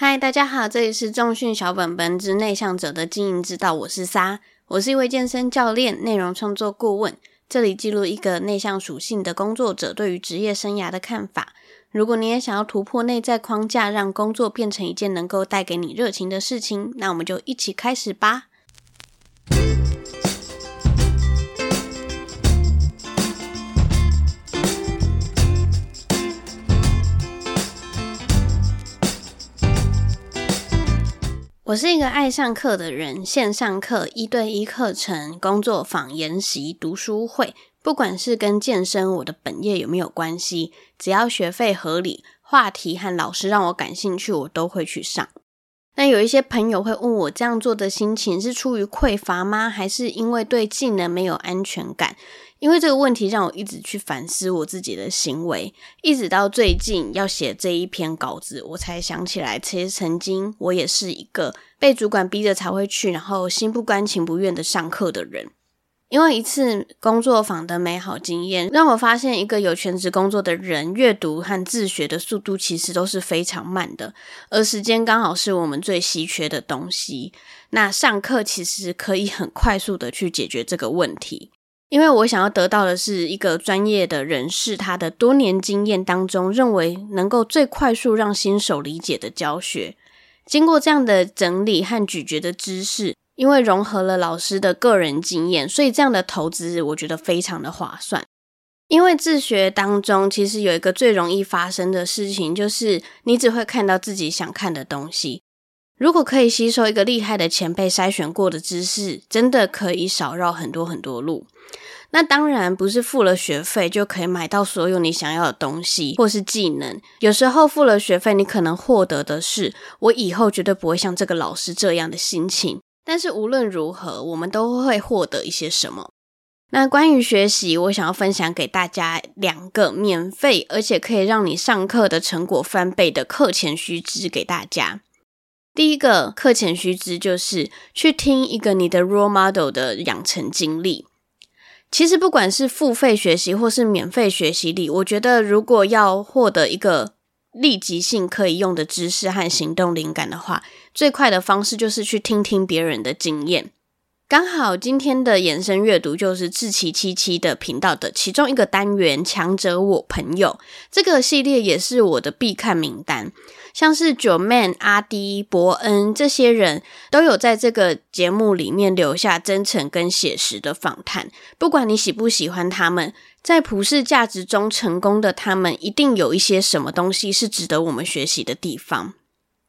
嗨，大家好，这里是重训小本本之内向者的经营之道，我是沙，我是一位健身教练、内容创作顾问，这里记录一个内向属性的工作者对于职业生涯的看法。如果你也想要突破内在框架，让工作变成一件能够带给你热情的事情，那我们就一起开始吧。我是一个爱上课的人，线上课、一对一课程、工作坊、研习、读书会，不管是跟健身、我的本业有没有关系，只要学费合理、话题和老师让我感兴趣，我都会去上。那有一些朋友会问我，这样做的心情是出于匮乏吗？还是因为对技能没有安全感？因为这个问题让我一直去反思我自己的行为，一直到最近要写这一篇稿子，我才想起来，其实曾经我也是一个被主管逼着才会去，然后心不甘情不愿的上课的人。因为一次工作坊的美好经验，让我发现一个有全职工作的人，阅读和自学的速度其实都是非常慢的，而时间刚好是我们最稀缺的东西。那上课其实可以很快速的去解决这个问题。因为我想要得到的是一个专业的人士，他的多年经验当中，认为能够最快速让新手理解的教学。经过这样的整理和咀嚼的知识，因为融合了老师的个人经验，所以这样的投资我觉得非常的划算。因为自学当中，其实有一个最容易发生的事情，就是你只会看到自己想看的东西。如果可以吸收一个厉害的前辈筛选过的知识，真的可以少绕很多很多路。那当然不是付了学费就可以买到所有你想要的东西或是技能。有时候付了学费，你可能获得的是我以后绝对不会像这个老师这样的心情。但是无论如何，我们都会获得一些什么。那关于学习，我想要分享给大家两个免费而且可以让你上课的成果翻倍的课前须知给大家。第一个课前须知就是去听一个你的 role model 的养成经历。其实不管是付费学习或是免费学习里，我觉得如果要获得一个立即性可以用的知识和行动灵感的话，最快的方式就是去听听别人的经验。刚好今天的延伸阅读就是志奇七七的频道的其中一个单元“强者我朋友”这个系列也是我的必看名单。像是九 man、阿迪、伯恩这些人都有在这个节目里面留下真诚跟写实的访谈。不管你喜不喜欢他们，在普世价值中成功的他们，一定有一些什么东西是值得我们学习的地方。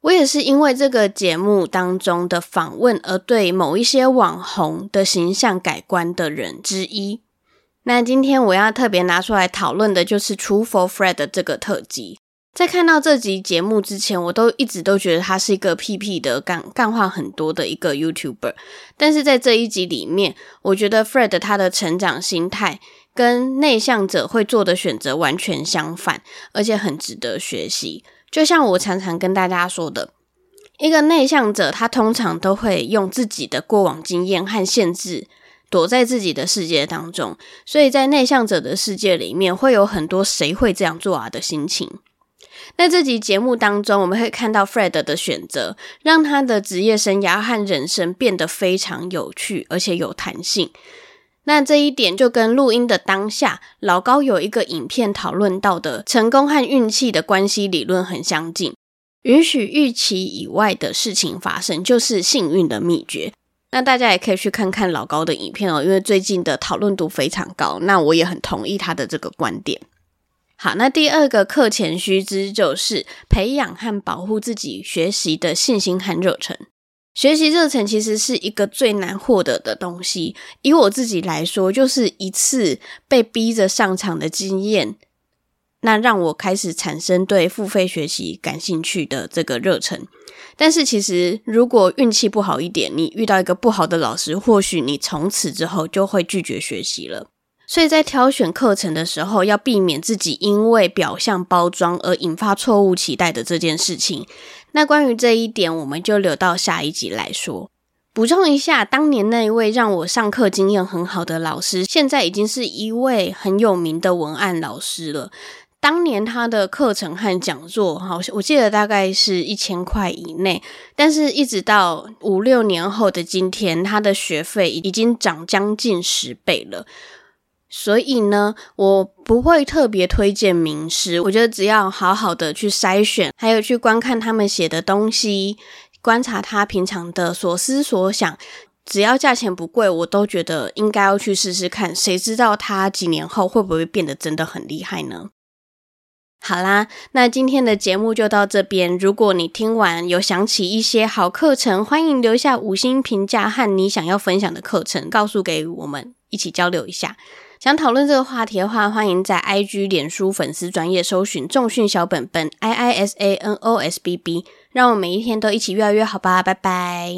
我也是因为这个节目当中的访问而对某一些网红的形象改观的人之一。那今天我要特别拿出来讨论的就是《True for Fred》的这个特辑。在看到这集节目之前，我都一直都觉得他是一个屁屁的干干话很多的一个 YouTuber。但是在这一集里面，我觉得 Fred 他的成长心态跟内向者会做的选择完全相反，而且很值得学习。就像我常常跟大家说的，一个内向者，他通常都会用自己的过往经验和限制，躲在自己的世界当中。所以在内向者的世界里面，会有很多“谁会这样做啊”的心情。在这集节目当中，我们会看到 Fred 的选择，让他的职业生涯和人生变得非常有趣，而且有弹性。那这一点就跟录音的当下，老高有一个影片讨论到的成功和运气的关系理论很相近，允许预期以外的事情发生，就是幸运的秘诀。那大家也可以去看看老高的影片哦，因为最近的讨论度非常高。那我也很同意他的这个观点。好，那第二个课前须知就是培养和保护自己学习的信心和热忱。学习热忱其实是一个最难获得的东西。以我自己来说，就是一次被逼着上场的经验，那让我开始产生对付费学习感兴趣的这个热忱。但是，其实如果运气不好一点，你遇到一个不好的老师，或许你从此之后就会拒绝学习了。所以在挑选课程的时候，要避免自己因为表象包装而引发错误期待的这件事情。那关于这一点，我们就留到下一集来说。补充一下，当年那一位让我上课经验很好的老师，现在已经是一位很有名的文案老师了。当年他的课程和讲座，哈，我记得大概是一千块以内，但是一直到五六年后的今天，他的学费已经涨将近十倍了。所以呢，我不会特别推荐名师，我觉得只要好好的去筛选，还有去观看他们写的东西，观察他平常的所思所想。只要价钱不贵，我都觉得应该要去试试看。谁知道他几年后会不会变得真的很厉害呢？好啦，那今天的节目就到这边。如果你听完有想起一些好课程，欢迎留下五星评价和你想要分享的课程，告诉给我们一起交流一下。想讨论这个话题的话，欢迎在 IG、脸书粉丝专业搜寻重训小本本 I I S A N O S B B，让我每一天都一起越来越好吧。拜拜。